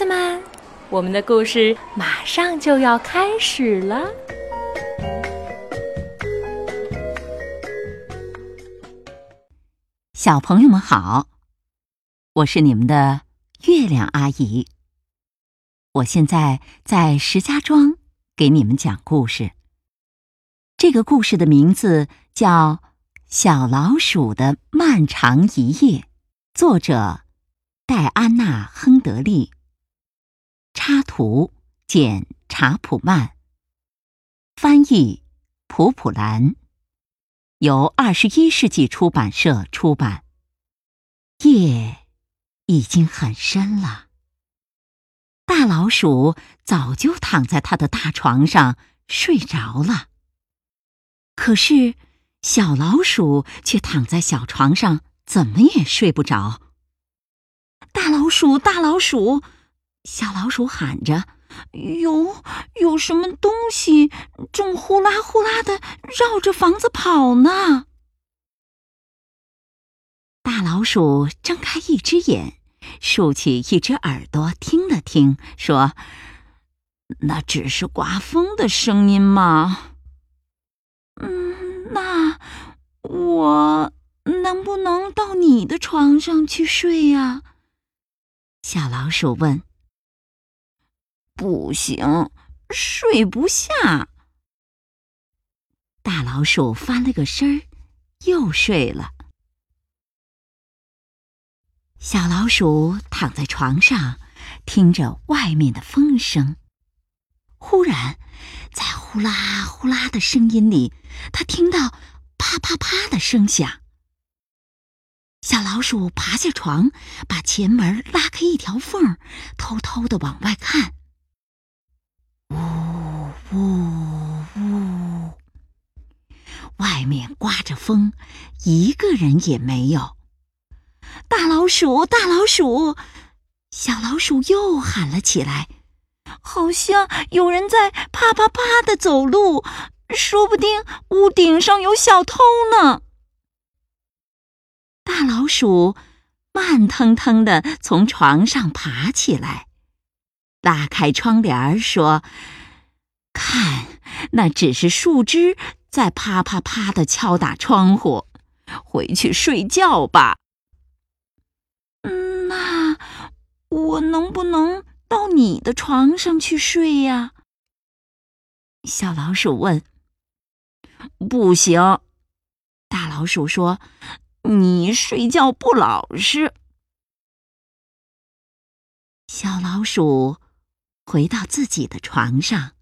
子们，我们的故事马上就要开始了。小朋友们好，我是你们的月亮阿姨。我现在在石家庄给你们讲故事。这个故事的名字叫《小老鼠的漫长一夜》，作者戴安娜·亨德利。插图简·查普曼，翻译普普兰，由二十一世纪出版社出版。夜已经很深了，大老鼠早就躺在他的大床上睡着了。可是，小老鼠却躺在小床上，怎么也睡不着。大老鼠，大老鼠，小老鼠喊着：“有有什么东西正呼啦呼啦的绕着房子跑呢？”大老鼠睁开一只眼，竖起一只耳朵听了听，说：“那只是刮风的声音吗？”嗯，那我能不能到你的床上去睡呀？小老鼠问。不行，睡不下。大老鼠翻了个身儿，又睡了。小老鼠躺在床上，听着外面的风声。忽然，在呼啦呼啦的声音里，他听到啪啪啪的声响。小老鼠爬下床，把前门拉开一条缝，偷偷的往外看。呜呜！外面刮着风，一个人也没有。大老鼠，大老鼠，小老鼠又喊了起来。好像有人在啪啪啪的走路，说不定屋顶上有小偷呢。大老鼠慢腾腾的从床上爬起来，拉开窗帘说：“看，那只是树枝在啪啪啪的敲打窗户。回去睡觉吧。”，那我能不能？到你的床上去睡呀，小老鼠问。不行，大老鼠说：“你睡觉不老实。”小老鼠回到自己的床上，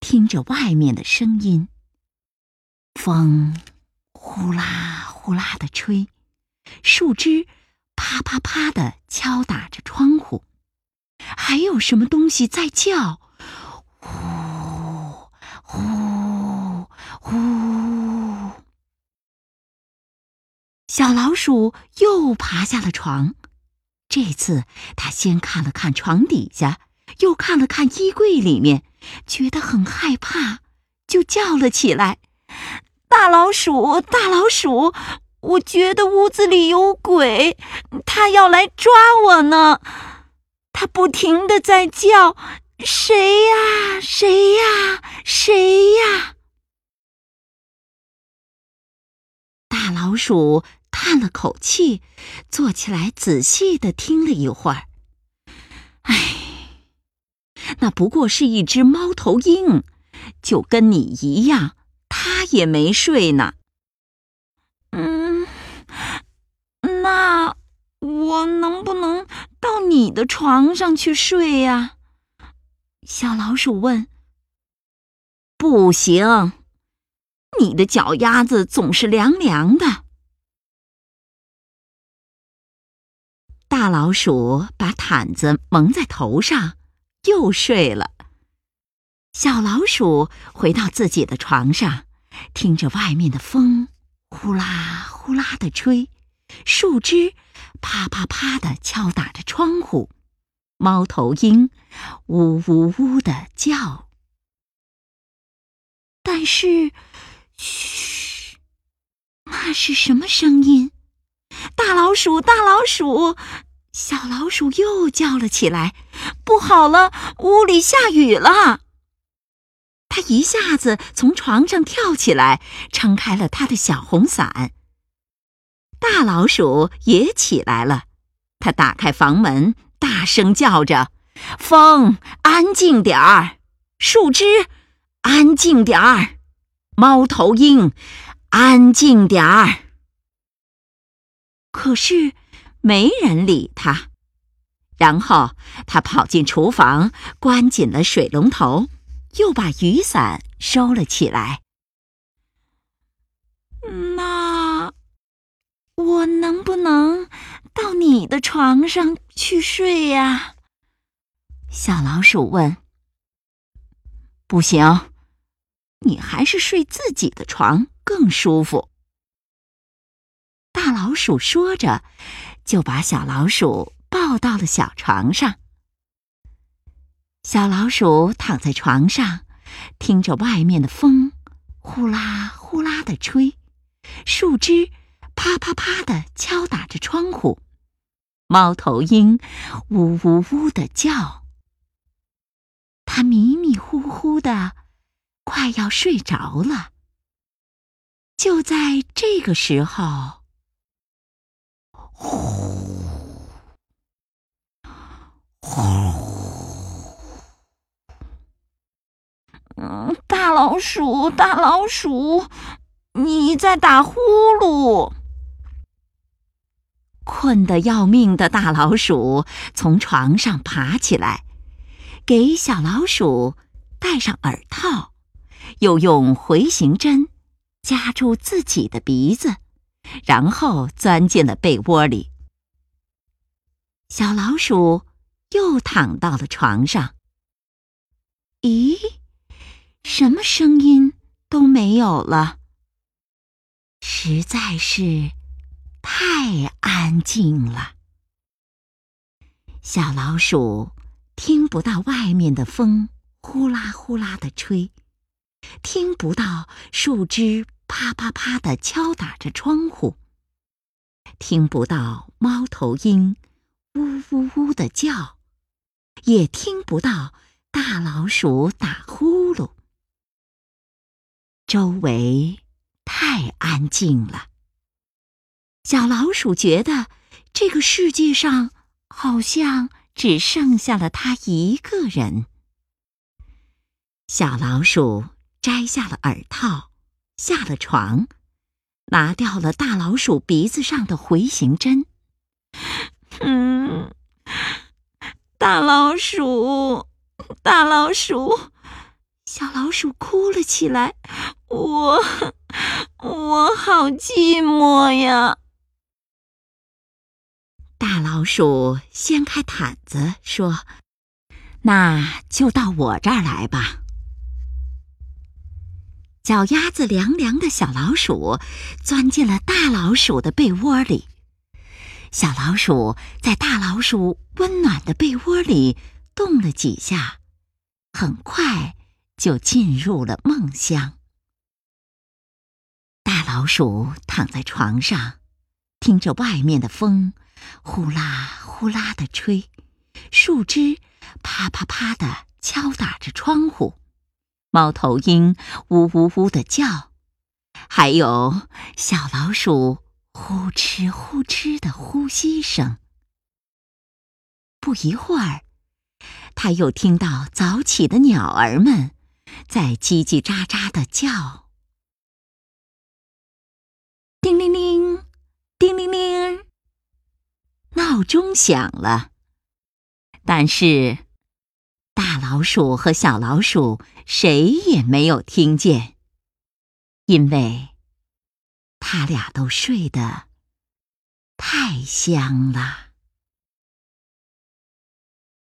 听着外面的声音，风呼啦呼啦的吹，树枝啪啪啪的敲打着窗户。还有什么东西在叫？呼呼呼！小老鼠又爬下了床。这次，它先看了看床底下，又看了看衣柜里面，觉得很害怕，就叫了起来：“大老鼠，大老鼠！我觉得屋子里有鬼，它要来抓我呢！”它不停的在叫：“谁呀？谁呀？谁呀？”大老鼠叹了口气，坐起来仔细的听了一会儿。那不过是一只猫头鹰，就跟你一样，它也没睡呢。嗯，那我能不能？到你的床上去睡呀，小老鼠问。不行，你的脚丫子总是凉凉的。大老鼠把毯子蒙在头上，又睡了。小老鼠回到自己的床上，听着外面的风呼啦呼啦的吹，树枝。啪啪啪的敲打着窗户，猫头鹰呜呜呜的叫。但是，嘘，那是什么声音？大老鼠，大老鼠！小老鼠又叫了起来：“不好了，屋里下雨了！”它一下子从床上跳起来，撑开了它的小红伞。大老鼠也起来了，它打开房门，大声叫着：“风，安静点儿！树枝，安静点儿！猫头鹰，安静点儿！”可是。没人理他，然后他跑进厨房，关紧了水龙头，又把雨伞收了起来。那我能不能到你的床上去睡呀？小老鼠问。不行，你还是睡自己的床更舒服。大老鼠说着。就把小老鼠抱到了小床上。小老鼠躺在床上，听着外面的风呼啦呼啦的吹，树枝啪啪啪的敲打着窗户，猫头鹰呜呜呜的叫。它迷迷糊糊的，快要睡着了。就在这个时候。呼，呼！嗯，大老鼠，大老鼠，你在打呼噜。困得要命的大老鼠从床上爬起来，给小老鼠戴上耳套，又用回形针夹住自己的鼻子。然后钻进了被窝里。小老鼠又躺到了床上。咦，什么声音都没有了，实在是太安静了。小老鼠听不到外面的风呼啦呼啦的吹，听不到树枝。啪啪啪的敲打着窗户，听不到猫头鹰呜呜呜的叫，也听不到大老鼠打呼噜。周围太安静了，小老鼠觉得这个世界上好像只剩下了它一个人。小老鼠摘下了耳套。下了床，拿掉了大老鼠鼻子上的回形针。嗯，大老鼠，大老鼠，小老鼠哭了起来。我，我好寂寞呀。大老鼠掀开毯子说：“那就到我这儿来吧。”脚丫子凉凉的小老鼠钻进了大老鼠的被窝里，小老鼠在大老鼠温暖的被窝里动了几下，很快就进入了梦乡。大老鼠躺在床上，听着外面的风呼啦呼啦的吹，树枝啪啪啪的敲打着窗户。猫头鹰呜呜呜的叫，还有小老鼠呼哧呼哧的呼吸声。不一会儿，他又听到早起的鸟儿们在叽叽喳喳的叫。叮铃铃，叮铃铃，闹钟响了，但是。大老鼠和小老鼠谁也没有听见，因为他俩都睡得太香了。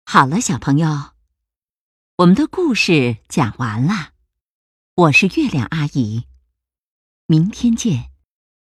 好了，小朋友，我们的故事讲完了。我是月亮阿姨，明天见。